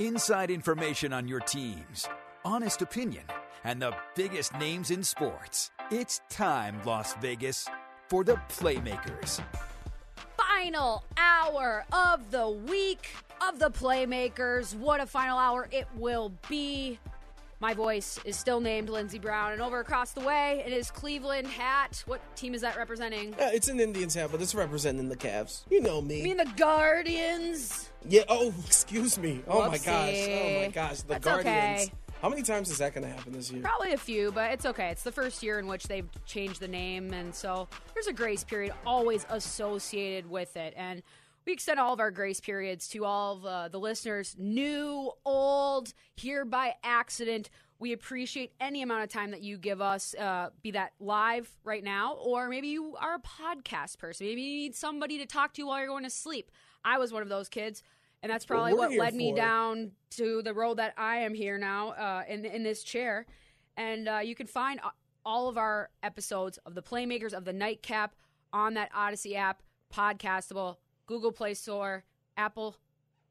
Inside information on your teams, honest opinion, and the biggest names in sports. It's time, Las Vegas, for the Playmakers. Final hour of the week of the Playmakers. What a final hour it will be. My voice is still named Lindsey Brown, and over across the way, it is Cleveland hat. What team is that representing? Yeah, it's an Indians hat, but it's representing the Cavs. You know me. You mean the Guardians? Yeah. Oh, excuse me. Oh my gosh. Oh my gosh. The That's Guardians. okay. How many times is that going to happen this year? Probably a few, but it's okay. It's the first year in which they've changed the name, and so there's a grace period always associated with it. And we extend all of our grace periods to all of uh, the listeners, new, old, here by accident. We appreciate any amount of time that you give us, uh, be that live right now, or maybe you are a podcast person. Maybe you need somebody to talk to while you're going to sleep. I was one of those kids. And that's probably we're what led me it. down to the road that I am here now uh, in in this chair. And uh, you can find all of our episodes of the Playmakers of the Nightcap on that Audacy app, podcastable, Google Play Store, Apple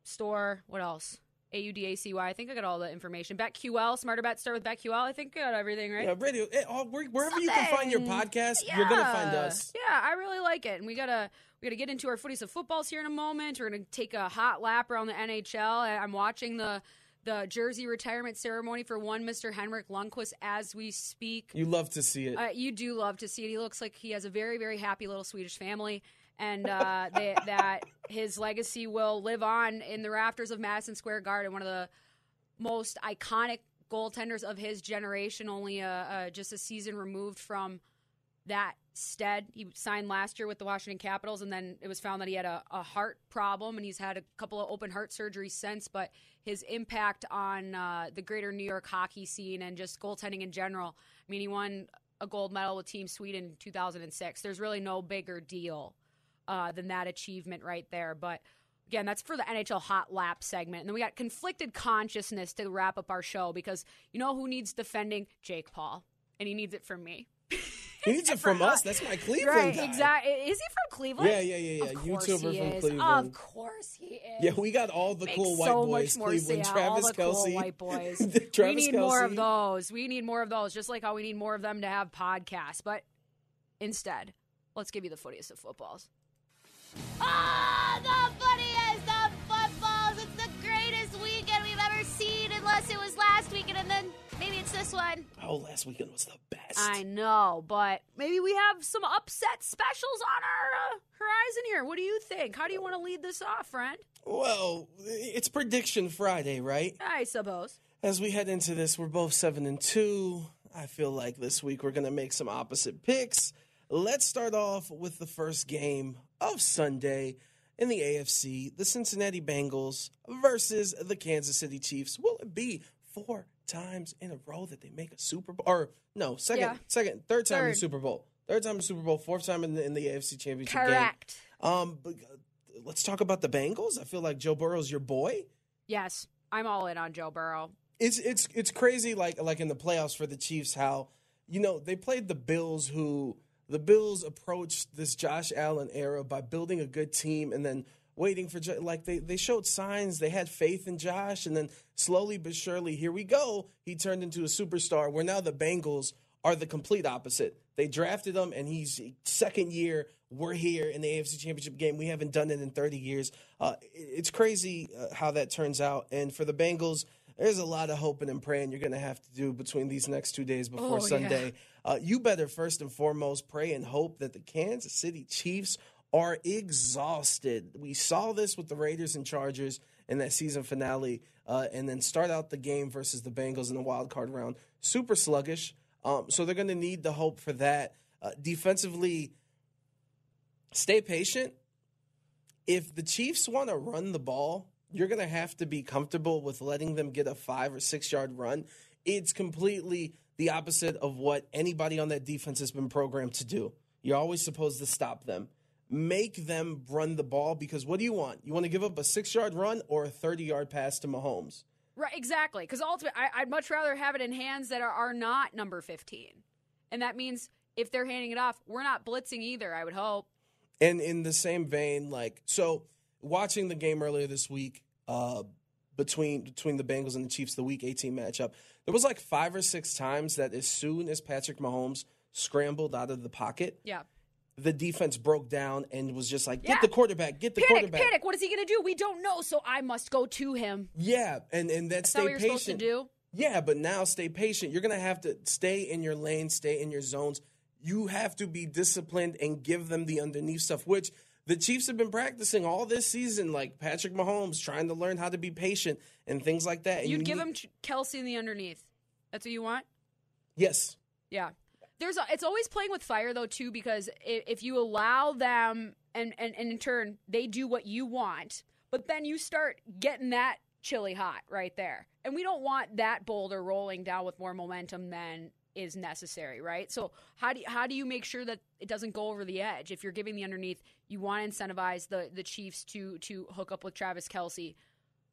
Store. What else? A U D A C Y. I think I got all the information. BetQL, Smarter Bet, start with BetQL. I think I got everything right. Yeah, radio. oh, where- wherever you can find your Something. podcast, you're going to find us. Yeah, I really like it, and we gotta we gotta get into our footies of footballs here in a moment. We're gonna take a hot lap around the NHL. I'm watching the the jersey retirement ceremony for one Mr. Henrik Lundqvist as we speak. You love to see it. Uh, you do love to see it. He looks like he has a very, very happy little Swedish family, and uh, they, that his legacy will live on in the rafters of Madison Square Garden. One of the most iconic goaltenders of his generation. Only uh, uh, just a season removed from that stead. He signed last year with the Washington Capitals, and then it was found that he had a, a heart problem, and he's had a couple of open heart surgeries since. But his impact on uh, the greater New York hockey scene and just goaltending in general. I mean, he won a gold medal with Team Sweden in 2006. There's really no bigger deal uh, than that achievement right there. But again, that's for the NHL Hot Lap segment. And then we got conflicted consciousness to wrap up our show because you know who needs defending? Jake Paul. And he needs it from me. he needs it from us. That's my Cleveland right, guy. exactly. Is he from Cleveland? Yeah, yeah, yeah, yeah. Of course YouTuber he from is. Cleveland. Of course he is. Yeah, we got all the Makes cool white so boys. much more Cleveland, sense. Travis all the Kelce, cool white boys. Travis we need more of those. We need more of those, just like how we need more of them to have podcasts. But instead, let's give you the footiest of footballs. Ah, the funniest of footballs. It's the greatest weekend we've ever seen, unless it was last this one. Oh, last weekend was the best. I know, but maybe we have some upset specials on our uh, horizon here. What do you think? How do you want to lead this off, friend? Well, it's prediction Friday, right? I suppose. As we head into this, we're both seven and two. I feel like this week we're gonna make some opposite picks. Let's start off with the first game of Sunday in the AFC: the Cincinnati Bengals versus the Kansas City Chiefs. Will it be four times in a row that they make a Super Bowl? Or no, second, Yeah. second, third time in the Super Bowl. Third time in the Super Bowl. Fourth time in the, in the AFC Championship game. Correct. Um, but uh, let's talk about the Bengals. I feel like Joe Burrow's your boy. Yes, I'm all in on Joe Burrow. It's it's it's crazy like like in the playoffs for the Chiefs how you know they played the Bills who the Bills approached this Josh Allen era by building a good team and then waiting for Jo- like they they showed signs they had faith in Josh and then slowly but surely here we go he turned into a superstar where now the Bengals are the complete opposite. They drafted him and he's second year we're here in the AFC Championship game. We haven't done it in 30 years. Uh, it's crazy uh, how that turns out. And for the Bengals, there's a lot of hoping and praying you're going to have to do between these next two days before Oh, yeah. Sunday. Uh, you better first and foremost pray and hope that the Kansas City Chiefs are exhausted. We saw this with the Raiders and Chargers in that season finale, uh, and then start out the game versus the Bengals in the wild card round. Super sluggish. Um, so they're going to need the hope for that. Uh, defensively, stay patient. If the Chiefs want to run the ball, you're going to have to be comfortable with letting them get a five or six yard run. It's completely the opposite of what anybody on that defense has been programmed to do. You're always supposed to stop them. Make them run the ball because what do you want? You want to give up a six yard run or a 30 yard pass to Mahomes? Right, exactly. Because ultimately, I, I'd much rather have it in hands that are, are not number 15. And that means if they're handing it off, we're not blitzing either, I would hope. And in the same vein, like so, watching the game earlier this week uh, between between the Bengals and the Chiefs, the Week 18 matchup, there was like five or six times that as soon as Patrick Mahomes scrambled out of the pocket, Yeah. The defense broke down and was just like, "Get Yeah. the quarterback, get the Panic, quarterback." panic. What is he going to do? We don't know, so I must go to him. Yeah, and and that That's stay not what you're patient. supposed to do. Yeah, but now stay patient. You're going to have to stay in your lane, stay in your zones. You have to be disciplined and give them the underneath stuff, which the Chiefs have been practicing all this season, like Patrick Mahomes trying to learn how to be patient and things like that. And You'd you give need- him Kelce in the underneath. That's what you want? Yes. Yeah. There's a, it's always playing with fire though too because if, if you allow them and, and and in turn they do what you want, but then you start getting that chili hot right there. And we don't want that boulder rolling down with more momentum than is necessary, right? So how do you, how do you make sure that it doesn't go over the edge? If you're giving the underneath, you want to incentivize the the Chiefs to to hook up with Travis Kelce.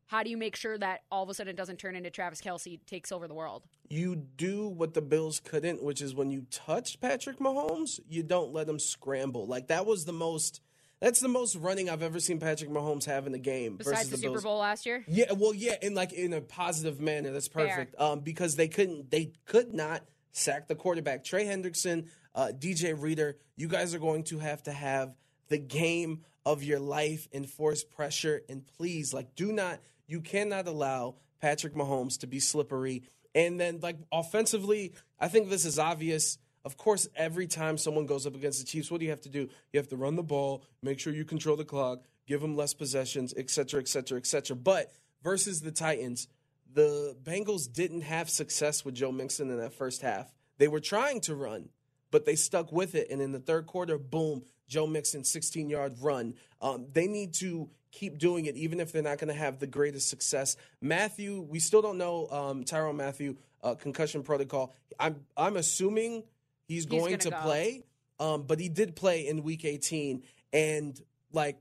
How do you make sure that all of a sudden it doesn't turn into Travis Kelce takes over the world? You do what the Bills couldn't, which is when you touch Patrick Mahomes, you don't let him scramble. Like that was the most. That's the most running I've ever seen Patrick Mahomes have in a game Besides versus the, the Super Bills. Bowl last year? Yeah, well, yeah, in like in a positive manner. That's perfect. Um, because they couldn't, they could not sack the quarterback. Trey Hendrickson, uh, DJ Reader, you guys are going to have to have the game of your life, enforce pressure, and please, like, do not, you cannot allow Patrick Mahomes to be slippery. And then, like, offensively, I think this is obvious. Of course, every time someone goes up against the Chiefs, what do you have to do? You have to run the ball, make sure you control the clock, give them less possessions, et cetera, et cetera, et cetera. But versus the Titans, the Bengals didn't have success with Joe Mixon in that first half. They were trying to run, but they stuck with it. And in the third quarter, boom, Joe Mixon, 16 yard run. Um, they need to keep doing it, even if they're not going to have the greatest success. Mathieu, we still don't know um, Tyrann Mathieu uh, concussion protocol. I'm I'm assuming he's going gonna to go. play, um, but he did play in Week 18, and like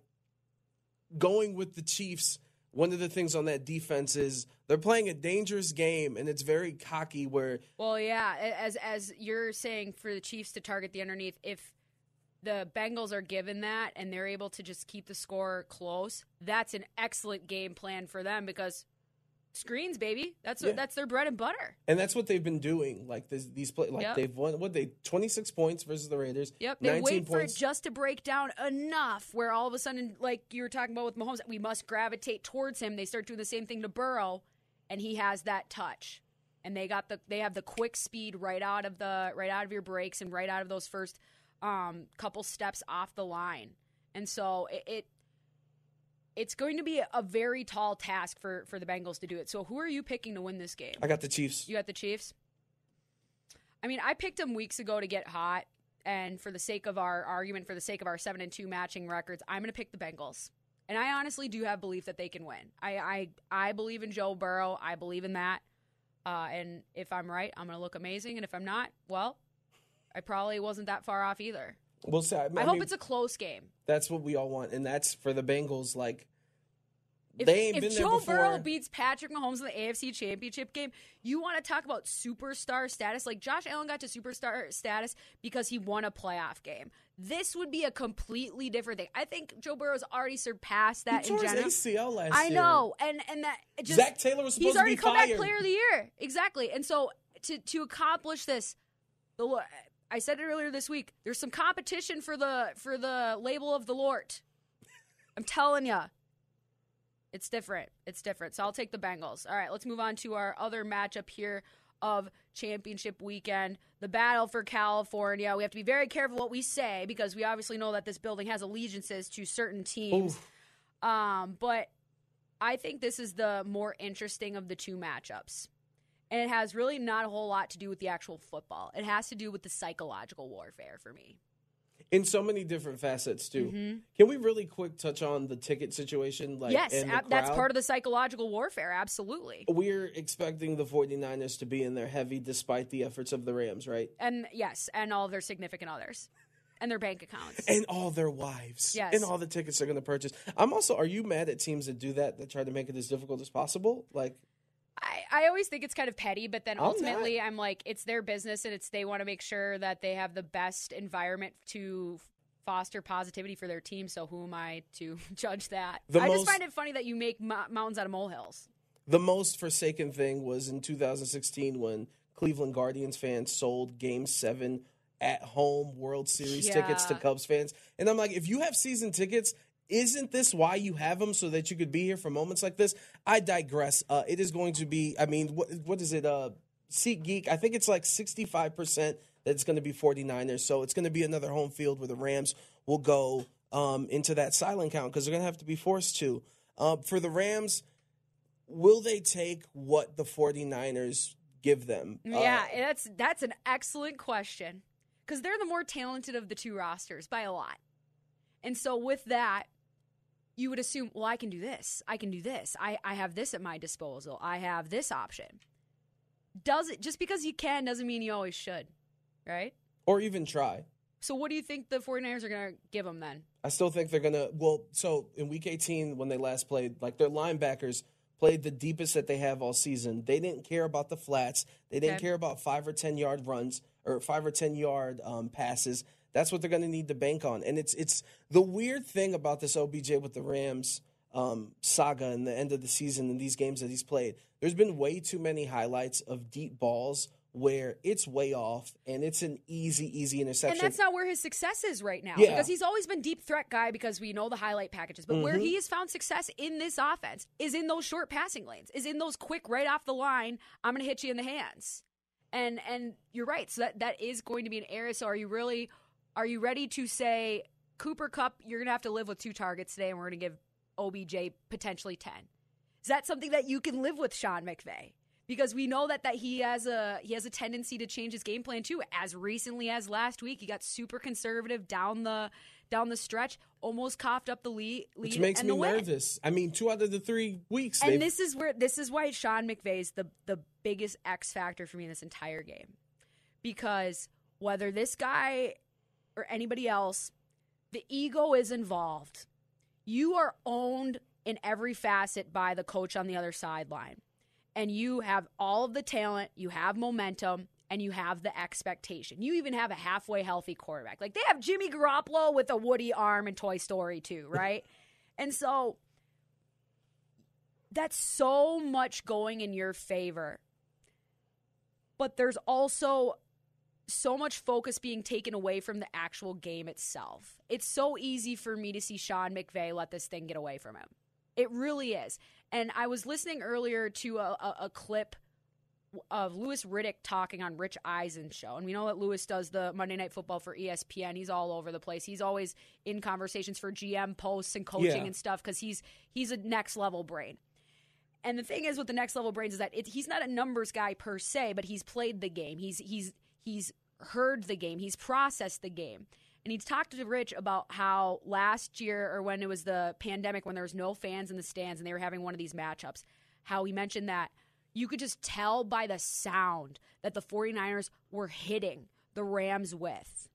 going with the Chiefs. One of the things on that defense is they're playing a dangerous game, and it's very cocky. Where Well, yeah, as as you're saying for the Chiefs to target the underneath, if the Bengals are given that and they're able to just keep the score close, that's an excellent game plan for them because screens, baby, that's Yeah. that's their bread and butter. And that's what they've been doing. Like this, these play, like Yep. they've won. What they twenty six points versus the Raiders. Yep, they 19 wait for it points. just to break down enough where all of a sudden, like you were talking about with Mahomes, we must gravitate towards him. They start doing the same thing to Burrow, and he has that touch. And they got the they have the quick speed right out of the right out of your breaks and right out of those first um, couple steps off the line. And so it, it it's going to be a very tall task for for the Bengals to do it. So who are you picking to win this game? I got the Chiefs. You got the Chiefs. I mean, I picked them weeks ago to get hot, and for the sake of our argument, for the sake of our seven and two matching records, I'm going to pick the Bengals. And I honestly do have belief that they can win. I I, I believe in Joe Burrow. I believe in that. Uh, and if I'm right, I'm going to look amazing. And if I'm not, well, I probably wasn't that far off either. We'll see. I, I, I hope mean, it's a close game. that's what we all want, and that's for the Bengals. Like If, they ain't if been Joe there before. Burrow beats Patrick Mahomes in the AFC Championship game, you want to talk about superstar status? Like Josh Allen got to superstar status because he won a playoff game. This would be a completely different thing. I think Joe Burrow's already surpassed that he in tore general. his ACL last I year. know, and and that just Zac Taylor was supposed he's to already be comeback fired. player of the year, exactly. And so to to accomplish this, the I said it earlier this week. There's some competition for the for the label of the Lord. I'm telling you. It's different. It's different. So I'll take the Bengals. All right, let's move on to our other matchup here of championship weekend, the battle for California. We have to be very careful what we say because we obviously know that this building has allegiances to certain teams. Um, but I think this is the more interesting of the two matchups. And it has really not a whole lot to do with the actual football. It has to do with the psychological warfare for me. in so many different facets too. Mm-hmm. Can we really quick touch on the ticket situation? Like, yes, ab- that's part of the psychological warfare. Absolutely. We're expecting the 49ers to be in there heavy despite the efforts of the Rams, right? And yes, and all their significant others and their bank accounts. And all their wives. Yes. And all the tickets they're going to purchase. I'm also, are you mad at teams that do that, that try to make it as difficult as possible? Like, I, I always think it's kind of petty, but then oh, I'm ultimately I'm like, it's their business and it's they want to make sure that they have the best environment to foster positivity for their team. So who am I to judge that? The I most- just find it funny that you make mo- mountains out of molehills. the most forsaken thing was in 2016 when Cleveland Guardians fans sold Game Seven at home World Series tickets to Cubs fans, and I'm like, if you have season tickets. Isn't this why you have them so that you could be here for moments like this? I digress. Uh, it is going to be. I mean, what what is it? Uh, SeatGeek. I think it's like 65 percent that it's going to be 49ers. So it's going to be another home field where the Rams will go um, into that silent count because they're going to have to be forced to. Uh, for the Rams, will they take what the 49ers give them? Uh, Yeah, that's that's an excellent question because they're the more talented of the two rosters by a lot. And so with that, you would assume, well, I can do this. I can do this. I, I have this at my disposal. I have this option. Does it just because you can doesn't mean you always should, right? or even try. So what do you think the 49ers are going to give them then? I still think they're gonna. Well, so in Week 18 when they last played, like their linebackers played the deepest that they have all season. They didn't care about the flats. They didn't Okay. care about five or ten yard runs or five or ten yard um, passes. That's what they're gonna need to bank on. And it's it's the weird thing about this OBJ with the Rams um, saga and the end of the season and these games that he's played. There's been way too many highlights of deep balls where it's way off and it's an easy, easy interception. And that's not where his success is right now. Yeah. Because he's always been deep threat guy because we know the highlight packages. But Mm-hmm. where he has found success in this offense is in those short passing lanes, is in those quick right off the line, I'm gonna hit you in the hands. And and you're right. So that, that is going to be an area. So are you really are you ready to say Cooper Kupp, you're gonna have to live with two targets today and we're gonna give OBJ potentially ten? Is that something that you can live with, Sean McVay? Because we know that that he has a he has a tendency to change his game plan too. As recently as last week, he got super conservative down the down the stretch, almost coughed up the lead, lead which makes and me nervous. I mean, two out of the three weeks. And they've- this is where this is why Sean McVay is the the biggest X factor for me in this entire game, because whether this guy or anybody else, the ego is involved. You are owned in every facet by the coach on the other sideline, and you have all of the talent, you have momentum. And you have the expectation. You even have a halfway healthy quarterback. Like they have Jimmy Garoppolo with a Woody arm in Toy Story 2, right? and so that's so much going in your favor. But there's also so much focus being taken away from the actual game itself. It's so easy for me to see Sean McVay let this thing get away from him. It really is. And I was listening earlier to a, a, a clip of Louis Riddick talking on Rich Eisen's show. And we know that Louis does the Monday Night Football for ESPN. He's all over the place. He's always in conversations for GM posts and coaching Yeah. and stuff because he's he's a next level brain. And the thing is with the next level brains is that it, he's not a numbers guy per se, but he's played the game. He's he's he's heard the game. He's processed the game. And he's talked to Rich about how last year or when it was the pandemic when there was no fans in the stands and they were having one of these matchups, how he mentioned that you could just tell by the sound that the 49ers were hitting the Rams with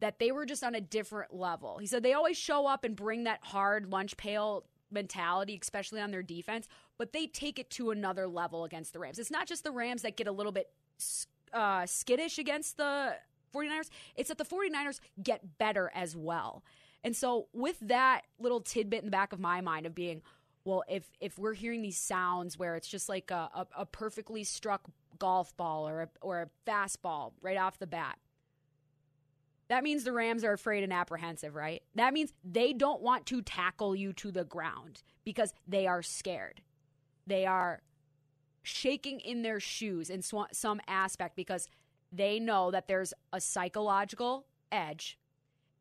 that they were just on a different level. He said they always show up and bring that hard lunch pail mentality, especially on their defense, but they take it to another level against the Rams. It's not just the Rams that get a little bit uh, skittish against the 49ers, it's that the 49ers get better as well. And so, with that little tidbit in the back of my mind of being, well, if if we're hearing these sounds where it's just like a, a, a perfectly struck golf ball or a, or a fastball right off the bat, that means the Rams are afraid and apprehensive, right? That means they don't want to tackle you to the ground because they are scared. They are shaking in their shoes in sw- some aspect because they know that there's a psychological edge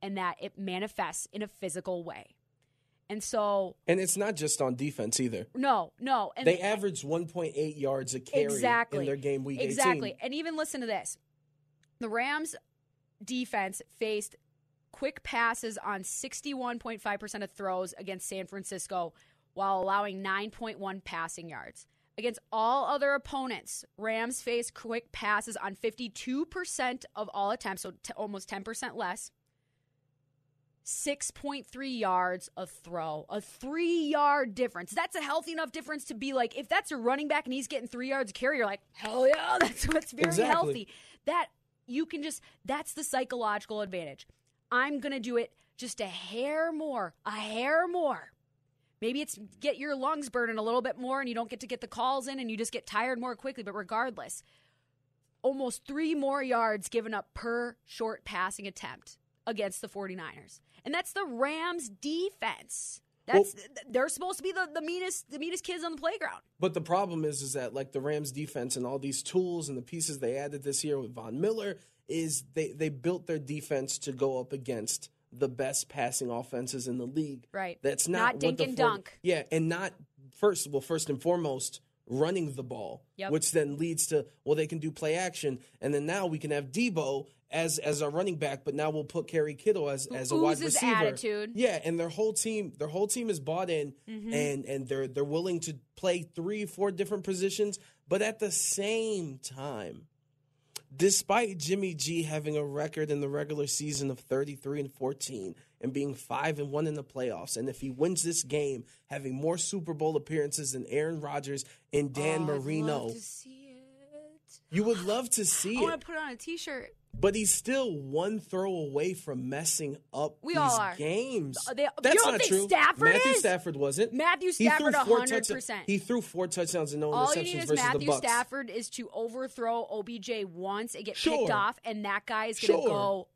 and that it manifests in a physical way. And so, And it's not just on defense either. no, no. And They averaged 1.8 yards a carry exactly in their game week 18. Exactly. And even listen to this. The Rams defense faced quick passes on 61.5% of throws against San Francisco while allowing 9.1 passing yards. Against all other opponents, Rams face quick passes on 52% of all attempts, so t- almost 10% less. 6.3 yards a throw, a three yard difference. That's a healthy enough difference to be like, if that's a running back and he's getting three yards a carry, you're like, hell yeah, that's what's very Exactly. healthy. That you can just, that's the psychological advantage. I'm going to do it just a hair more, a hair more. Maybe it's get your lungs burning a little bit more and you don't get to get the calls in and you just get tired more quickly. But regardless, almost three more yards given up per short passing attempt against the 49ers. And that's the Rams defense. That's they're supposed to be the, the meanest the meanest kids on the playground. But the problem is, is that like the Rams defense and all these tools and the pieces they added this year with Von Miller is they they built their defense to go up against the best passing offenses in the league. Right. That's not, Not dink and four- dunk. Yeah, and not first. Well, first and foremost, running the ball, Yep. which then leads to well, they can do play action, and then now we can have Deebo as as our running back, but now we'll put Kerry Kittle as as a wide receiver. attitude. Yeah, and their whole team, their whole team is bought in, Mm-hmm. and and they're they're willing to play three, four different positions, but at the same time, despite Jimmy G having a record in the regular season of thirty three and fourteen and being five and one in the playoffs, and if he wins this game, having more Super Bowl appearances than Aaron Rodgers and Dan Oh, Marino, love to see it. you would love to see I it. want to put on a t-shirt. But he's still one throw away from messing up We these all are. games. They- That's not think true. Stafford Matthew is? Stafford wasn't. Matthew He threw Stafford, 100%. He threw four touchdowns and no All interceptions you need is versus the Matthew Bucks. Stafford is to overthrow OBJ once and get Sure. picked off, and that guy is going to Sure. go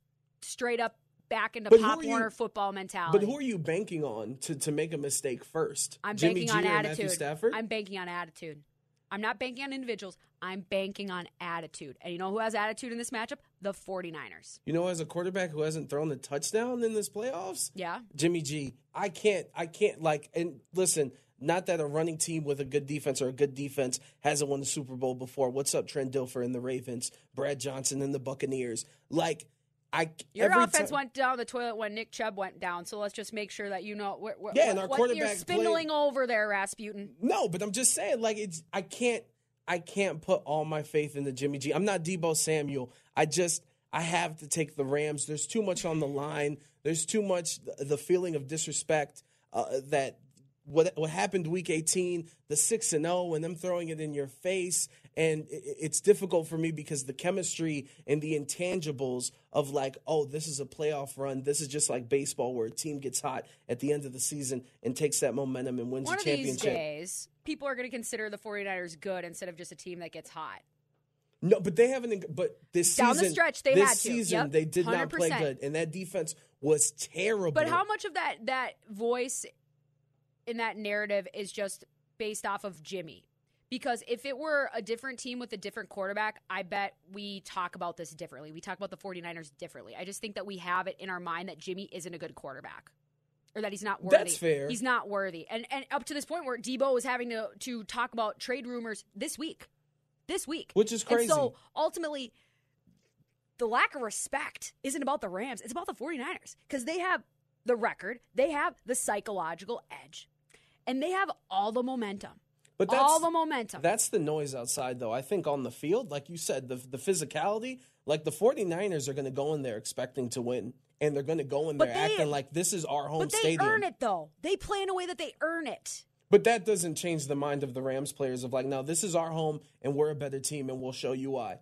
straight up back into But Pop are you- football mentality. But who are you banking on to, to make a mistake first? I'm Jimmy banking G on attitude. Matthew Stafford? I'm banking on attitude. I'm not banking on individuals. I'm banking on attitude. And you know who has attitude in this matchup? The 49ers. you know, as a quarterback who hasn't thrown a touchdown in this playoffs, Yeah. Jimmy G. I can't. I can't like. And listen, not that a running team with a good defense or a good defense hasn't won the Super Bowl before. What's up, Trent Dilfer and the Ravens, Brad Johnson and the Buccaneers? Like, I Your offense ti- went down the toilet when Nick Chubb went down. So let's just make sure that you know wh- wh- Yeah, and what, our what you're spindling played- over there, Rasputin. No, but I'm just saying, like it's I can't I can't put all my faith in the Jimmy G. I'm not Deebo Samuel. I just I have to take the Rams. There's too much on the line. There's too much the feeling of disrespect uh, that what what happened week 18, the 6 and 0 and them throwing it in your face and it's difficult for me because the chemistry and the intangibles of like, oh, this is a playoff run. This is just like baseball where a team gets hot at the end of the season and takes that momentum and wins One the of these championship. days, people are going to consider the 49ers good instead of just a team that gets hot. No, but they haven't. But this Down the season, stretch, they this had to. season Yep, they did not play good, and that defense was terrible. But how much of that that voice in that narrative is just based off of Jimmy? Because if it were a different team with a different quarterback, I bet we talk about this differently. We talk about the 49ers differently. I just think that we have it in our mind that Jimmy isn't a good quarterback. Or that he's not worthy. That's fair. He's not worthy. And and up to this point where Deebo was having to to talk about trade rumors this week. This week. Which is crazy. And so ultimately the lack of respect isn't about the Rams, it's about the 49ers because they have the record, they have the psychological edge, and they have all the momentum. But that's, all the momentum. That's the noise outside, though. I think on the field, like you said, the the physicality, like the 49ers are going to go in there expecting to win, and they're going to go in But there they- acting like this is our home but they stadium. earn it though. They play in a way that they earn it. But that doesn't change the mind of the Rams players of like, no, this is our home, and we're a better team, and we'll show you why.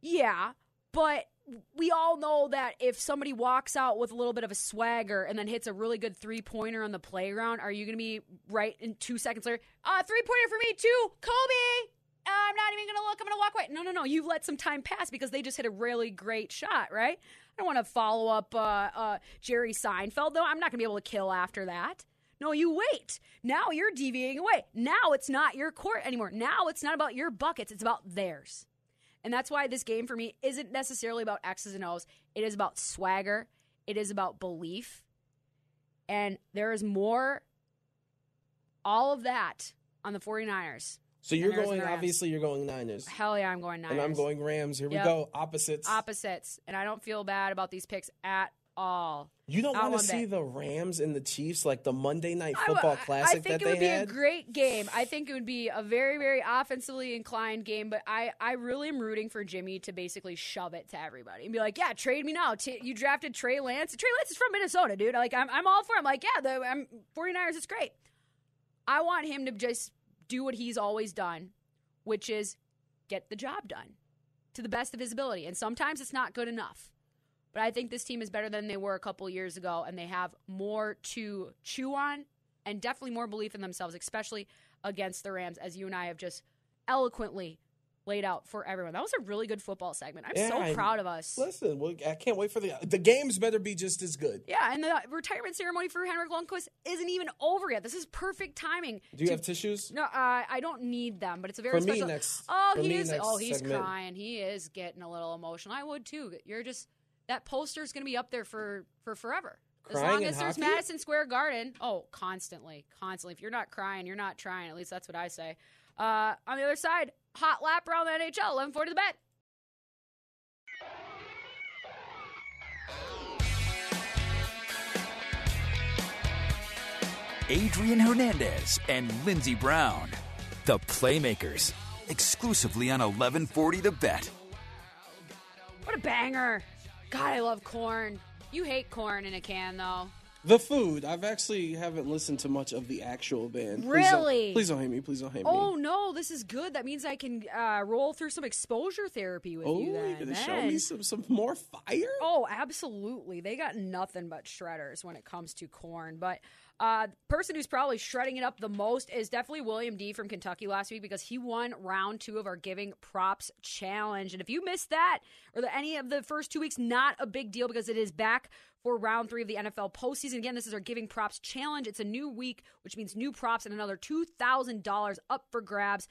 Yeah, but we all know that if somebody walks out with a little bit of a swagger and then hits a really good three pointer on the playground, are you going to be right in two seconds later? Uh, three pointer for me too, Kobe. I'm not even going to look. I'm going to walk away. No, no, no. You've let some time pass because they just hit a really great shot, right? I don't want to follow up uh, uh, Jerry Seinfeld, though. I'm not going to be able to kill after that. No, you wait. Now you're deviating away. Now it's not your court anymore. Now it's not about your buckets, it's about theirs. And that's why this game for me isn't necessarily about X's and O's. It is about swagger, it is about belief. And there is more, all of that on the 49ers. So you're going obviously you're going Niners. Hell yeah, I'm going Niners. And I'm going Rams. Here Yep. we go. Opposites. opposites. And I don't feel bad about these picks at all. you don't want to see bit. the Rams and the Chiefs like the Monday night football I- classic I think it would be had. a great game. I think it would be a very, very offensively inclined game. But I, I really am rooting for Jimmy to basically shove it to everybody and be like, "Yeah, trade me now. T- you drafted Trey Lance. Trey Lance is from Minnesota, dude. Like, I'm, I'm all for him. Like, yeah, the I'm 49ers. It's great. I want him to just do what he's always done, which is get the job done to the best of his ability. And sometimes it's not good enough. But I think this team is better than they were a couple years ago, and they have more to chew on and definitely more belief in themselves, especially against the Rams, as you and I have just eloquently laid out for everyone. That was a really good football segment. I'm Yeah, so I- proud of us. Listen, well, I can't wait for the the games. Better be just as good. Yeah, and the retirement ceremony for Henrik Lundqvist isn't even over yet. This is perfect timing. Do you to- have tissues? No, uh, I don't need them, but it's a very For me special. next- oh, he me is. next Oh, he's segment. crying. He is getting a little emotional. I would too. You're just that poster is going to be up there for for forever. As Crying long as there's hockey? Madison Square Garden. Oh, constantly, constantly. If you're not crying, you're not trying. At least that's what I say. Uh, on the other side, hot lap around the NHL. 11:40 to the bet. Adrian Hernandez and Lindsey Brown. The Playmakers. Exclusively on 1140 The Bet. What a banger! God, I love Korn. You hate corn in a can, though. The food. I've actually haven't listened to much of the actual band. Please don't- Really? Please don't hate me. Please don't hate Oh me. Oh no, this is good. That means I can uh, roll through some exposure therapy with Oh, you. you're Then. gonna show me some some more fire? Oh, absolutely. They got nothing but shredders when it comes to Korn. But uh, the person who's probably shredding it up the most is definitely William D from Kentucky last week because he won round two of our Giving Props Challenge. And if you missed that or the, any of the first two weeks, not a big deal because it is back for round three of the NFL postseason. Again, this is our Giving Props Challenge. It's a new week, which means new props and another $2,000 up for grabs.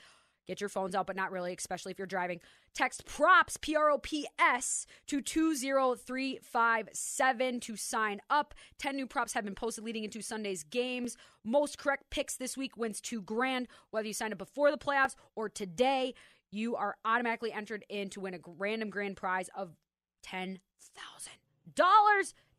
Get your phones out, but not really, especially if you're driving. Text PROPS, P R O P S, to 20357 to sign up. 10 new props have been posted leading into Sunday's games. Most correct picks this week wins two grand. Whether you sign up before the playoffs or today, you are automatically entered in to win a random grand prize of $10,000.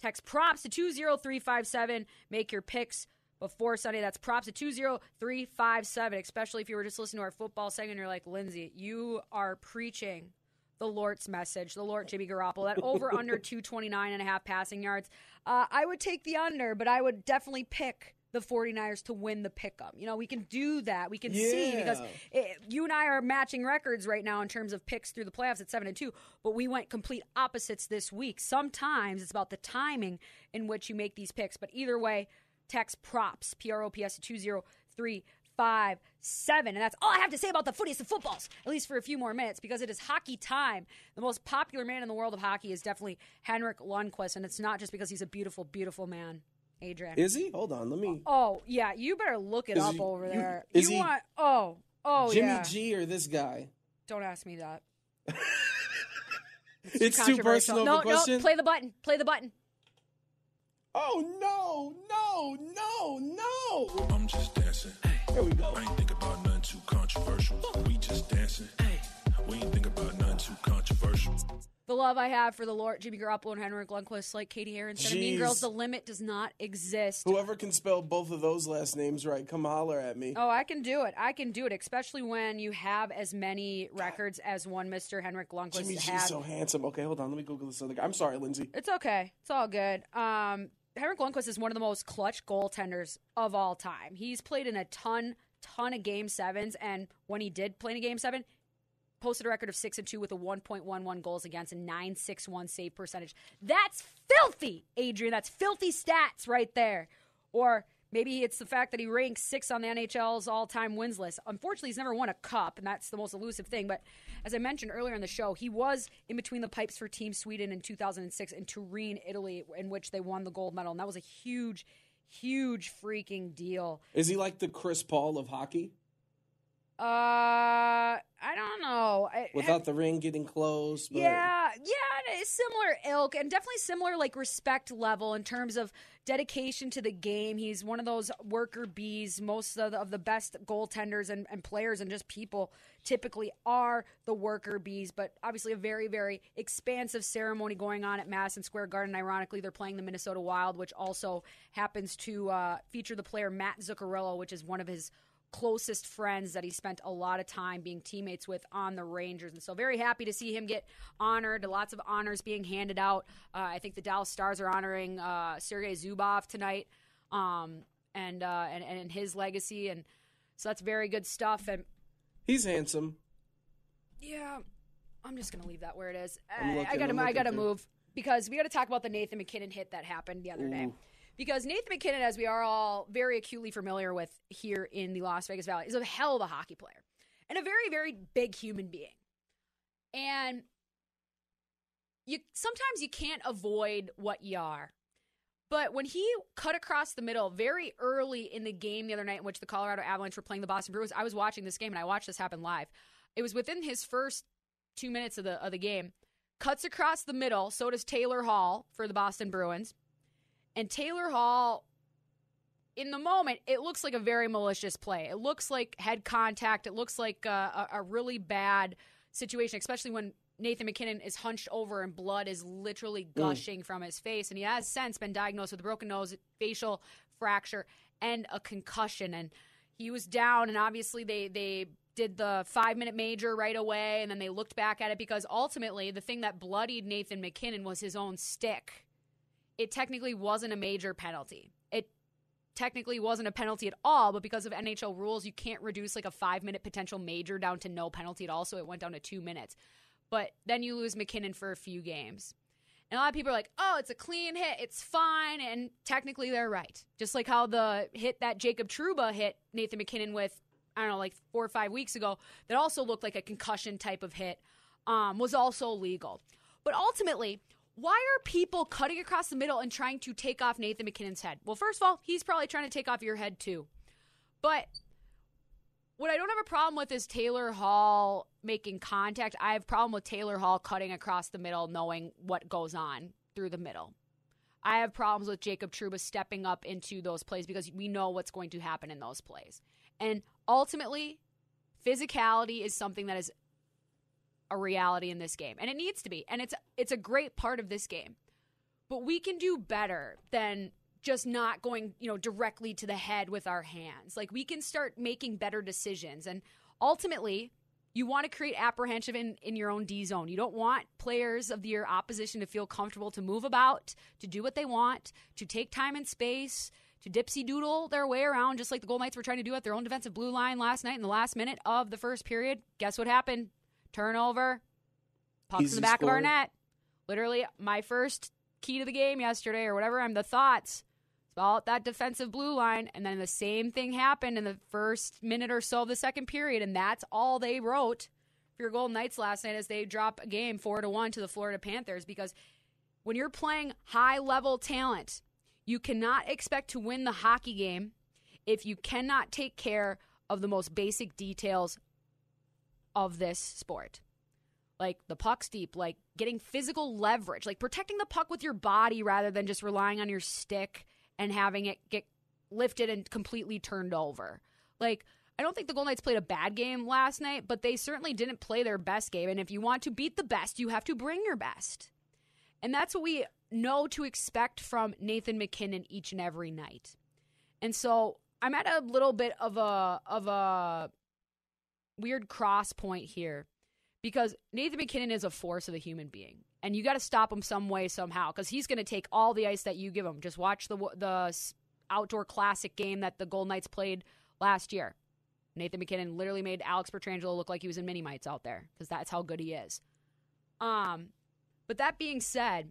Text props to 20357. Make your picks before Sunday. That's props to 20357, especially if you were just listening to our football segment and you're like, Lindsay, you are preaching the Lord's message, the Lord Jimmy Garoppolo, that over under 229 and a half passing yards. Uh, I would take the under, but I would definitely pick the 49ers to win the pickup. You know, we can do that. We can see because it, you and I are matching records right now in terms of picks through the playoffs at 7 and 2, but we went complete opposites this week. Sometimes it's about the timing in which you make these picks, but either way, text props, P R O P S to 20357. And that's all I have to say about the footiest of footballs, at least for a few more minutes, because it is hockey time. The most popular man in the world of hockey is definitely Henrik Lundqvist, and it's not just because he's a beautiful, beautiful man, Adrian. Is he? Hold on. Let me. oh, yeah, you better look it up he- over you- there. is you he- want, oh, oh, Jimmy yeah. G or this guy? Don't ask me that. It's too Controversial. personal No, no, play the button. Play the button. Oh no, no, no, no! I'm just dancing. Hey. Here we go. I ain't think about nothing too controversial. We just dancing. We ain't think about nothing too controversial. The love I have for the Lord, Jimmy Garoppolo and Henrik Lundqvist, like Cady Heron said, in Mean Girls, the limit does not exist. Whoever can spell both of those last names right, come holler at me. Oh, I can do it. I can do it, especially when you have as many records as one Mr. Henrik Lundqvist Jimmy G's has. so handsome. Okay, hold on. Let me Google this other guy. I'm sorry, Lindsay. It's okay. It's all good. Um, Henrik Lundqvist is one of the most clutch goaltenders of all time. He's played in a ton, ton of game sevens, and when he did play in a game seven, posted a record of six and two with a 1.11 goals against and 961 save percentage. That's filthy, Adrian. That's filthy stats right there. Or Maybe it's the fact that he ranks sixth on the NHL's all time wins list. Unfortunately, he's never won a cup, and that's the most elusive thing. But as I mentioned earlier in the show, he was in between the pipes for Team Sweden in 2006 and Turin, Italy, in which they won the gold medal. And that was a huge, huge freaking deal. Is he like the Chris Paul of hockey? Uh, I don't know. I- Without the ring getting closed? But Yeah, yeah, similar ilk and definitely similar like respect level in terms of dedication to the game. He's one of those worker bees. Most of the, of the best goaltenders and, and players and just people typically are the worker bees, but obviously a very, very expansive ceremony going on at Madison Square Garden. Ironically, they're playing the Minnesota Wild, which also happens to uh, feature the player Matt Zuccarello, which is one of his closest friends that he spent a lot of time being teammates with on the Rangers. And so, very happy to see him get honored. Lots of honors being handed out. Uh, I think the Dallas Stars are honoring uh, Sergei Zubov tonight um, and, uh, and, and his legacy. And so, that's very good stuff. And He's handsome. yeah, I'm just going to leave that where it is. I- I got to I'm got to move because we got to talk about the Nathan MacKinnon hit that happened the other day. Because Nathan MacKinnon, as we are all very acutely familiar with here in the Las Vegas Valley, is a hell of a hockey player and a very, very big human being. And you sometimes you can't avoid what you are. But when he cut across the middle very early in the game the other night in which the Colorado Avalanche were playing the Boston Bruins, I was watching this game and I watched this happen live. It was within his first two minutes of the of the game. Cuts across the middle, so does Taylor Hall for the Boston Bruins. And Taylor Hall, in the moment, it looks like a very malicious play. It looks like head contact. It looks like a, a, a really bad situation, especially when Nathan MacKinnon is hunched over and blood is literally mm. gushing from his face. And he has since been diagnosed with a broken nose, facial fracture, and a concussion. And he was down, and obviously they they did the five minute major right away, and then they looked back at it because ultimately the thing that bloodied Nathan MacKinnon was his own stick. It technically wasn't a major penalty. It technically wasn't a penalty at all, but because of NHL rules, you can't reduce like a five minute potential major down to no penalty at all. So it went down to two minutes. But then you lose MacKinnon for a few games. And a lot of people are like, oh, it's a clean hit. It's fine. And technically, they're right. Just like how the hit that Jacob Trouba hit Nathan MacKinnon with, I don't know, like four or five weeks ago, that also looked like a concussion type of hit, um, was also legal. But ultimately, why are people cutting across the middle and trying to take off Nathan MacKinnon's head? Well, first of all, he's probably trying to take off your head too. But what I don't have a problem with is Taylor Hall making contact. I have a problem with Taylor Hall cutting across the middle, knowing what goes on through the middle. I have problems with Jacob Trouba stepping up into those plays because we know what's going to happen in those plays. And ultimately, physicality is something that is a reality in this game, and it needs to be. And it's it's a great part of this game. But we can do better than just not going, you know, directly to the head with our hands. Like we can start making better decisions. And ultimately, you want to create apprehension in, in your own D zone. You don't want players of your opposition to feel comfortable to move about, to do what they want, to take time and space, to dipsy doodle their way around, just like the Gold Knights were trying to do at their own defensive blue line last night in the last minute of the first period. Guess what happened? Turnover, pucks Easy in the back of our net. Literally, my first key to the game yesterday or whatever. I'm the thoughts It's about that defensive blue line, and then the same thing happened in the first minute or so of the second period, and that's all they wrote for your Golden Knights last night as they drop a game four to one to the Florida Panthers. Because when you're playing high level talent, you cannot expect to win the hockey game if you cannot take care of the most basic details of this sport like the puck's deep, like getting physical leverage, like protecting the puck with your body rather than just relying on your stick and having it get lifted and completely turned over. Like, I don't think the Golden Knights played a bad game last night, but they certainly didn't play their best game. And if you want to beat the best, you have to bring your best. And that's what we know to expect from Nathan MacKinnon each and every night. And so I'm at a little bit of a of a weird cross point here because Nathan MacKinnon is a force of a human being, and you got to stop him some way somehow because he's going to take all the ice that you give him. Just watch the the outdoor classic game that the Golden Knights played last year. Nathan MacKinnon literally made Alex Pietrangelo look like he was in mini mites out there because that's how good he is. Um, but that being said,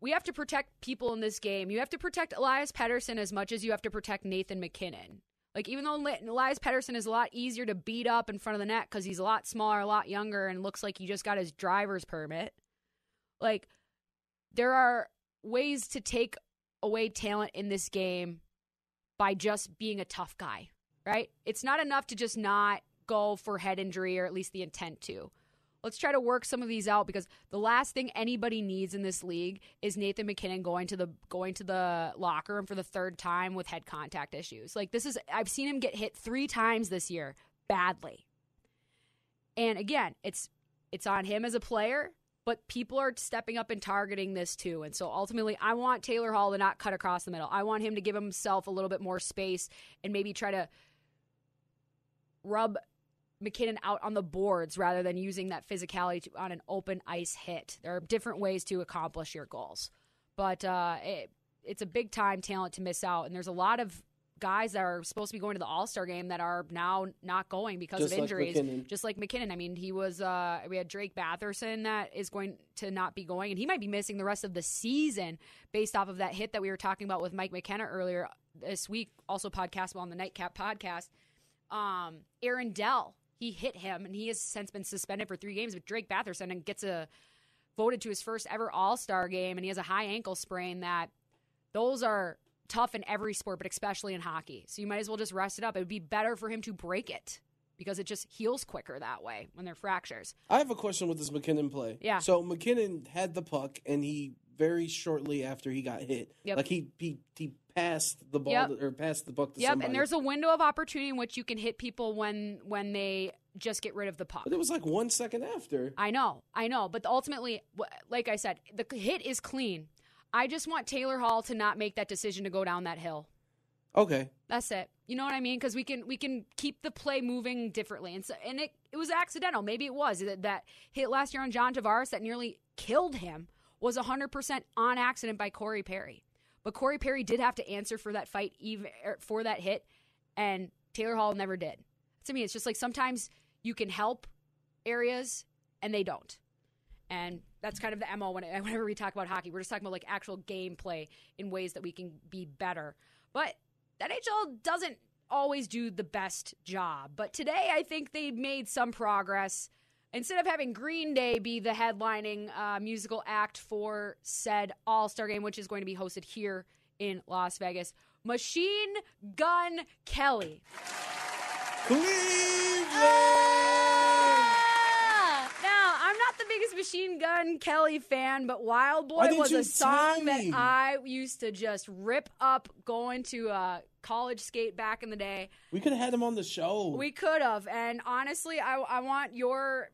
we have to protect people in this game. You have to protect Elias Pettersson as much as you have to protect Nathan MacKinnon. Like even though Elias Pettersson is a lot easier to beat up in front of the net because he's a lot smaller, a lot younger, and looks like he just got his driver's permit. Like there are ways to take away talent in this game by just being a tough guy, right? It's not enough to just not go for head injury or at least the intent to. Let's try to work some of these out because the last thing anybody needs in this league is Nathan MacKinnon going to the going to the locker room for the third time with head contact issues. Like this is I've seen him get hit 3 times this year badly. And again, it's it's on him as a player, but people are stepping up and targeting this too. And so ultimately, I want Taylor Hall to not cut across the middle. I want him to give himself a little bit more space and maybe try to rub MacKinnon out on the boards rather than using that physicality to, on an open ice hit. There are different ways to accomplish your goals, but uh, it, it's a big time talent to miss out. And there's a lot of guys that are supposed to be going to the All Star game that are now not going because Just of injuries. MacKinnon. Just like MacKinnon. I mean, he was. Uh, we had Drake Batherson that is going to not be going, and he might be missing the rest of the season based off of that hit that we were talking about with Mike McKenna earlier this week. Also, podcastable on the Nightcap podcast. Um, Aaron Dell, he hit him, and he has since been suspended for three games. But Drake Batherson and gets a voted to his first ever All Star game, and he has a high ankle sprain. That those are tough in every sport, but especially in hockey. So you might as well just rest it up. It would be better for him to break it because it just heals quicker that way when they're fractures. I have a question with this MacKinnon play. Yeah. So MacKinnon had the puck, and he very shortly after he got hit, Yep. like he he he passed the ball Yep. to- or passed the puck to Yep, somebody. and there's a window of opportunity in which you can hit people when when they just get rid of the puck. but it was like one second after. I know, I know, but ultimately, like I said, the hit is clean. I just want Taylor Hall to not make that decision to go down that hill. Okay. That's it. You know what I mean? Because we can we can keep the play moving differently, and so and it it was accidental. Maybe it was that that hit last year on John Tavares that nearly killed him was hundred percent on accident by Corey Perry. But Corey Perry did have to answer for that fight, even er, for that hit, and Taylor Hall never did. To me, it's just like sometimes you can help areas and they don't. And that's kind of the MO when, whenever we talk about hockey. We're just talking about like actual gameplay in ways that we can be better. But NHL doesn't always do the best job. But today, I think they made some progress. Instead of having Green Day be the headlining uh, musical act for said All Star game, which is going to be hosted here in Las Vegas, Machine Gun Kelly. Cleveland. Ah! Now, I'm not the biggest Machine Gun Kelly fan, but Wild Boy was a song that? I used to just rip up going to uh, college skate back in the day. We could have had him on the show. We could have, and honestly, I, I want your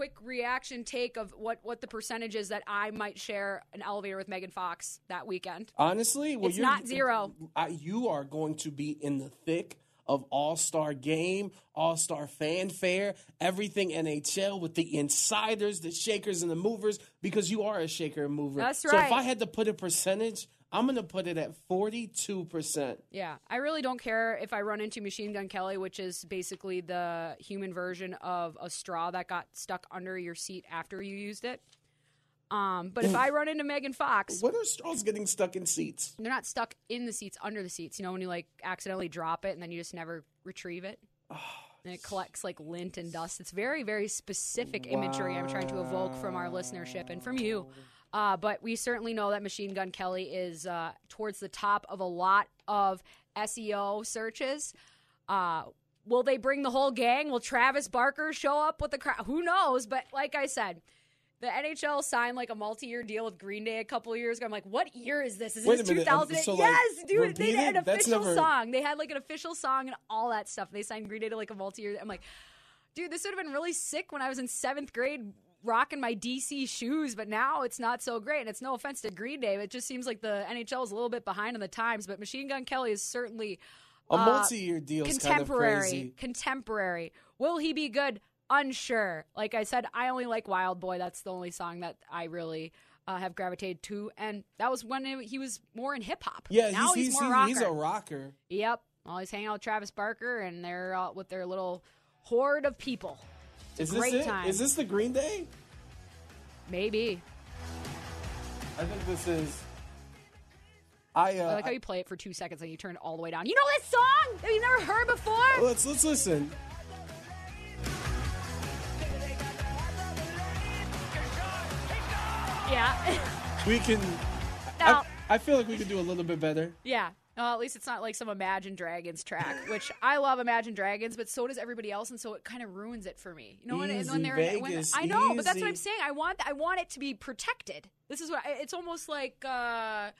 quick reaction take of what, what the percentage is that I might share an elevator with Megan Fox that weekend. Honestly, well, It's you're- not zero. I, you are going to be in the thick of All Star Game, All Star Fanfare, everything NHL with the insiders, the shakers, and the movers, because you are a shaker and mover. That's right. So if. I had to put a percentage, I'm going to put it at 42%. Yeah, I really don't care if I run into Machine Gun Kelly, which is basically the human version of a straw that got stuck under your seat after you used it. Um, but if I run into Megan Fox, What are straws getting stuck in seats? they're not stuck in the seats, under the seats. You know, when you like accidentally drop it and then you just never retrieve it. And it collects like lint and dust. It's very, very specific imagery I'm trying to evoke from our listenership and from you. Uh, but we certainly know that Machine Gun Kelly is uh, towards the top of a lot of SEO searches. Uh, will they bring the whole gang? Will Travis Barker show up with the crowd? Who knows? But like I said, the NHL signed like a multi-year deal with Green Day a couple of years ago. I'm like, what year is this? Is Wait this a minute, um, 2000? so, like, yes, dude. They had an official never- song. They had like an official song and all that stuff. They signed Green Day to like a multi-year. I'm like, dude, this would have been really sick when I was in seventh grade rocking my DC shoes, but now it's not so great. And it's no offense to Green Day, but it just seems like the NHL is a little bit behind on the times. But Machine Gun Kelly is certainly A uh, multi-year deal is kind of contemporary. crazy. Contemporary. Will he be good? Unsure. Like I said, I only like Wild Boy. That's the only song that I really uh, have gravitated to, and that was when it- he was more in hip hop. Yeah, now he's, he's, he's, more rocker. he's a rocker. Yep. Well, he's hanging out with Travis Barker, and they're uh, with their little horde of people. Is a this great it? time. Is this the Green Day? Maybe. I think this is. I, uh, I like how you play it for two seconds and you turn it all the way down. You know this song that you've never heard before? let's let's listen. Yeah. We can. Now- I, I feel like we could do a little bit better. yeah. Well, at least it's not like some Imagine Dragons track, which I love Imagine Dragons, but so does everybody else, and so it kind of ruins it for me. You know, when, Easy, when they're when, I know, but that's what I'm saying. I want I want it to be protected. This is what I- it's almost like. uh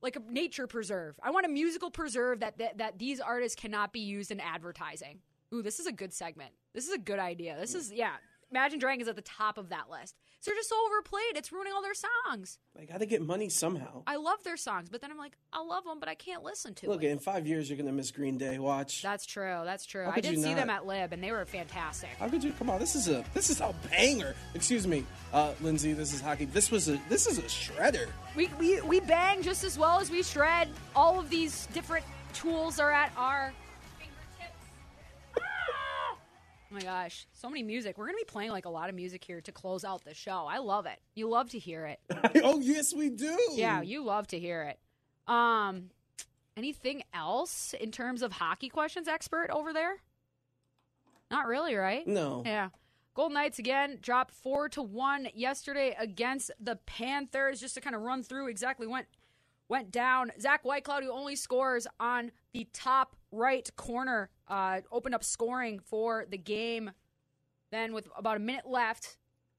like a nature preserve. I want a musical preserve that, that that these artists cannot be used in advertising. Ooh, this is a good segment. This is a good idea. This is yeah. Imagine Dragons at the top of that list. They're just so overplayed. It's ruining all their songs. I got to get money somehow. I love their songs, but then I'm like, I love them, but I can't listen to Look, it. in five years you're gonna miss Green Day. Watch. That's true. That's true. I could did you see not? them at Lib, and they were fantastic. How could you come on? This is a this is a banger. Excuse me, uh, Lindsay. This is hockey. This was a this is a shredder. We, we we bang just as well as we shred. All of these different tools are at our Oh my gosh, so many music. We're gonna be playing like a lot of music here to close out the show. I love it. You love to hear it. oh yes, we do. Yeah, you love to hear it. Um, anything else in terms of hockey questions, expert over there? Not really, right? No. Yeah. Golden Knights again dropped four to one yesterday against the Panthers. Just to kind of run through exactly went went down. Zach Whitecloud, who only scores on the top right corner, uh, opened up scoring for the game. Then with about a minute left,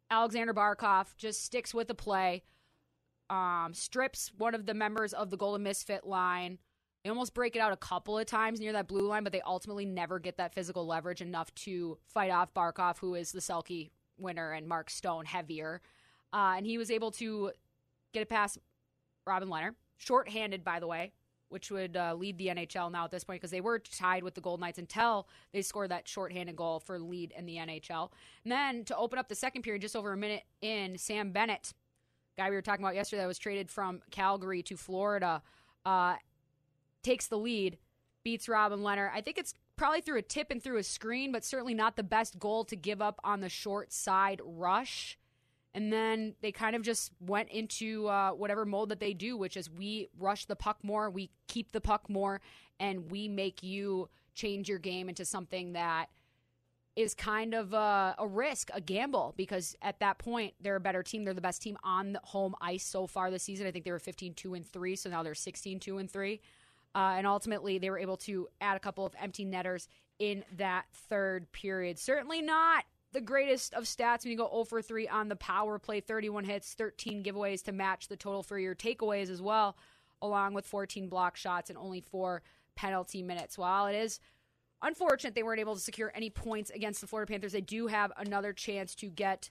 Aleksander Barkov just sticks with the play, um, strips one of the members of the Golden Misfit line. They almost break it out a couple of times near that blue line, but they ultimately never get that physical leverage enough to fight off Barkov, who is the Selke winner, and Mark Stone heavier. Uh, and he was able to get it past Robin Lehner, shorthanded, by the way, which would uh, lead the NHL now at this point because they were tied with the Golden Knights until they scored that shorthanded goal for lead in the NHL. And then to open up the second period, just over a minute in, Sam Bennett, guy we were talking about yesterday, that was traded from Calgary to Florida, uh, takes the lead, beats Robin Lehner. I think it's probably through a tip and through a screen, but certainly not the best goal to give up on the short side rush. And then they kind of just went into uh, whatever mold that they do, which is we rush the puck more, we keep the puck more, and we make you change your game into something that is kind of a, a risk, a gamble, because at that point they're a better team. They're the best team on the home ice so far this season. I think they were 15 2 and 3, so now they're 16 2 and 3. Uh, and ultimately, they were able to add a couple of empty netters in that third period. Certainly not the greatest of stats when you go 0 for 3 on the power play 31 hits, 13 giveaways to match the total for your takeaways as well, along with 14 block shots and only four penalty minutes. While it is unfortunate they weren't able to secure any points against the Florida Panthers, they do have another chance to get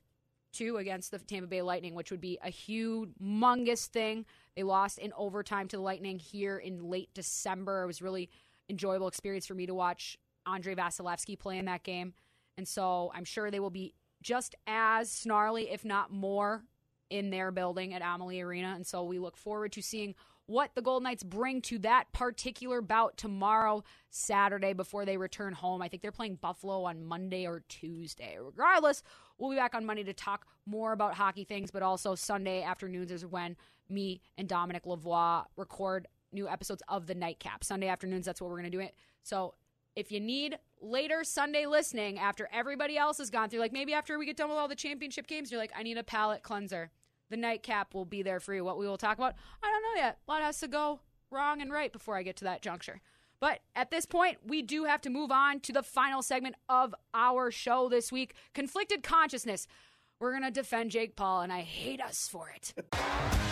two against the Tampa Bay Lightning, which would be a humongous thing. They lost in overtime to the Lightning here in late December. It was really enjoyable experience for me to watch Andrei Vasilevskiy play in that game. And so I'm sure they will be just as snarly, if not more, in their building at Amalie Arena. And so we look forward to seeing what the Golden Knights bring to that particular bout tomorrow, Saturday, before they return home. I think they're playing Buffalo on Monday or Tuesday. Regardless, we'll be back on Monday to talk more about hockey things, but also Sunday afternoons is when me and Dominic Lavoie record new episodes of the Nightcap. Sunday afternoons, that's what we're going to do it. So if you need later Sunday listening after everybody else has gone through, like maybe after we get done with all the championship games, you're like, I need a palate cleanser. The nightcap will be there for you. What we will talk about, I don't know yet. A lot has to go wrong and right before I get to that juncture. But at this point, we do have to move on to the final segment of our show this week Conflicted Consciousness. We're going to defend Jake Paul, and I hate us for it.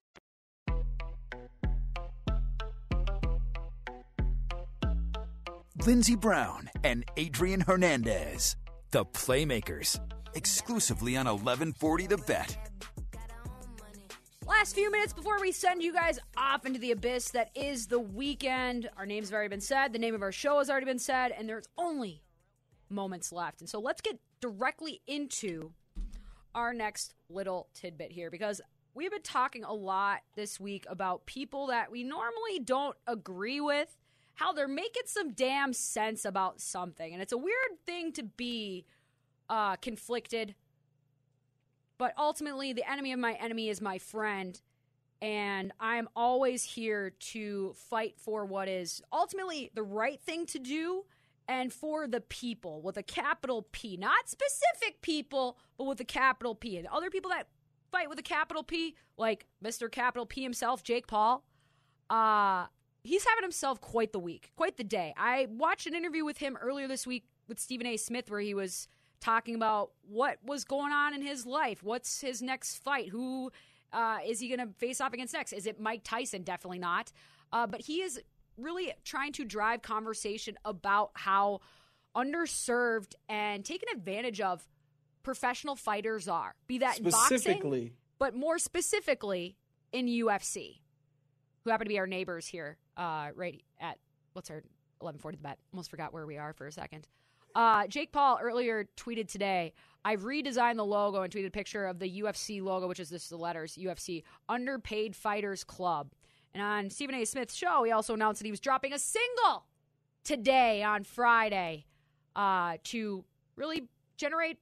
Lindsey Brown and Adrian Hernandez, the Playmakers, exclusively on 1140 The Bet. Last few minutes before we send you guys off into the abyss that is the weekend. Our names have already been said, the name of our show has already been said, and there's only moments left. And so let's get directly into our next little tidbit here because we've been talking a lot this week about people that we normally don't agree with, how they're making some damn sense about something. And it's a weird thing to be uh, conflicted, but ultimately, the enemy of my enemy is my friend. And I'm always here to fight for what is ultimately the right thing to do and for the people with a capital P, not specific people, but with a capital P. And other people that fight with a capital P, like Mr. Capital P himself, Jake Paul, uh, he's having himself quite the week, quite the day. I watched an interview with him earlier this week with Stephen A. Smith where he was talking about what was going on in his life. What's his next fight? Who uh, is he going to face off against next? Is it Mike Tyson? Definitely not. Uh, but he is really trying to drive conversation about how underserved and taken advantage of professional fighters are. Be that in boxing, but more specifically in UFC, who happen to be our neighbors here, uh, right at what's our 1140 the bet. Almost forgot where we are for a second. Uh, Jake Paul earlier tweeted today. I've redesigned the logo and tweeted a picture of the UFC logo, which is just the letters UFC Underpaid Fighters Club. And on Stephen A. Smith's show, he also announced that he was dropping a single today on Friday uh, to really generate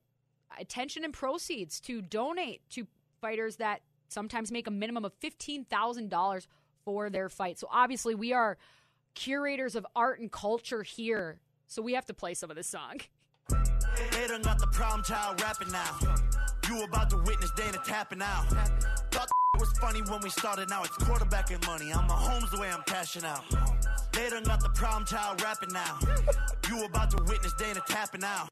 attention and proceeds to donate to fighters that sometimes make a minimum of $15,000 for their fight. So obviously, we are curators of art and culture here. So we have to play some of this song. They done got the problem child rapping now. You about to witness Dana tapping out. Thought it was funny when we started, now it's quarterbacking money. I'm a Holmes the way I'm cashing out. They done got the problem child rapping now. You about to witness Dana tapping out.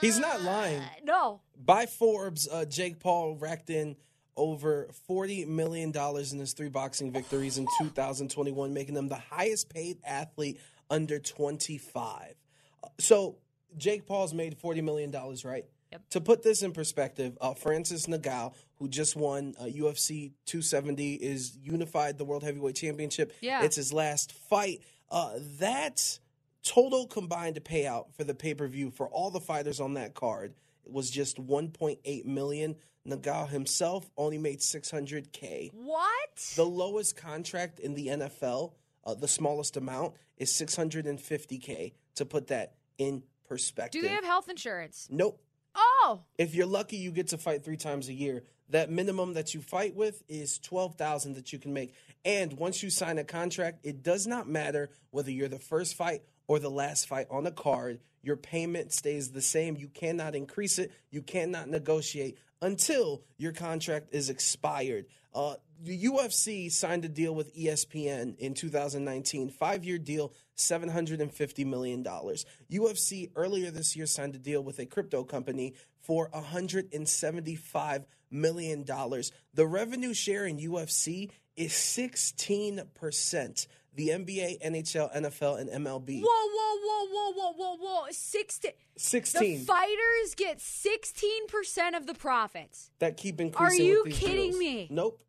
he's not lying. No. By Forbes, uh, Jake Paul racked in over $40 million in his three boxing victories in 2021, making him the highest paid athlete under 25. Uh, So, Jake Paul's made $40 million, right? Yep. To put this in perspective, uh, Francis Ngannou, who just won uh, UFC 270, is unified the World Heavyweight Championship. Yeah. It's his last fight. Uh, that total combined payout for the pay per view for all the fighters on that card was just 1.8 million. Ngannou himself only made 600k. What? The lowest contract in the NFL, uh, the smallest amount, is 650k. To put that in perspective, Do they have health insurance? nope. Oh, If you're lucky, you get to fight three times a year. That minimum that you fight with is twelve thousand that you can make. And once you sign a contract, it does not matter whether you're the first fight or the last fight on a card. Your payment stays the same. You cannot increase it. You cannot negotiate until your contract is expired. Uh, the UFC signed a deal with ESPN in 2019, five year deal, $750 million. UFC earlier this year signed a deal with a crypto company for $175 million. The revenue share in UFC is 16%. The NBA, NHL, NFL, and MLB. whoa, whoa, whoa, whoa, whoa, whoa, whoa! Sixteen. 16. The fighters get sixteen percent of the profits. that keep increasing. Are you kidding deals. me? Nope.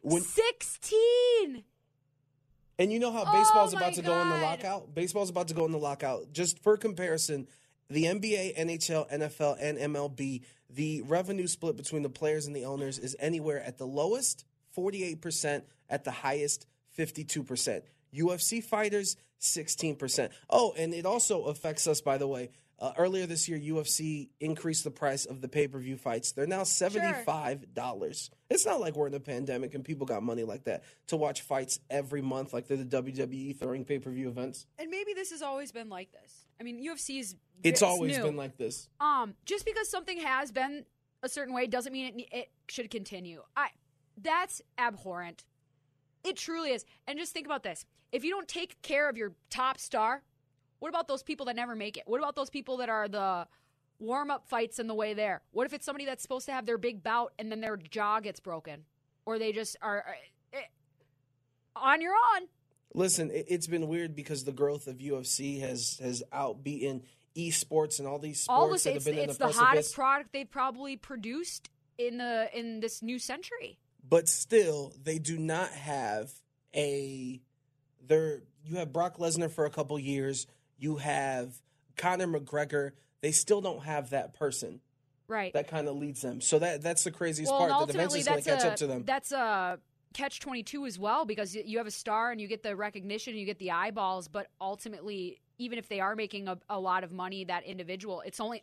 When, Sixteen. And you know how oh baseball's Oh about to go in the God. lockout? Baseball's about to go in the lockout. Just for comparison, the NBA, NHL, NFL, and MLB, the revenue split between the players and the owners is anywhere at the lowest 48%, at the highest, 52%. UFC fighters, 16%. Oh, and it also affects us, by the way. Uh, earlier this year, UFC increased the price of the pay per view fights. They're now $75. It's not like we're in a pandemic and people got money like that to watch fights every month, like they're the WWE throwing pay per view events. And maybe this has always been like this. I mean, UFC is. It's always new. been like this. Um, just because something has been a certain way doesn't mean it, it should continue. I that's abhorrent. It truly is. And just think about this: if you don't take care of your top star, what about those people that never make it? What about those people that are the warm up fights in the way there? What if it's somebody that's supposed to have their big bout and then their jaw gets broken, or they just are, eh, on your own? Listen, it, it's been weird because the growth of UFC has has outbeaten esports and all these sports All this, that it's, have been in it's the the hottest product they've probably produced in the in this new century. But still they do not have a they're you have Brock Lesnar for a couple years, you have Conor McGregor, they still don't have that person Right. that kind of leads them. So that that's the craziest well, part that eventually going that's to a catch up to them. that's a catch twenty two as well because you have a star and you get the recognition, and you get the eyeballs, but ultimately, even if they are making a, a lot of money, that individual, it's only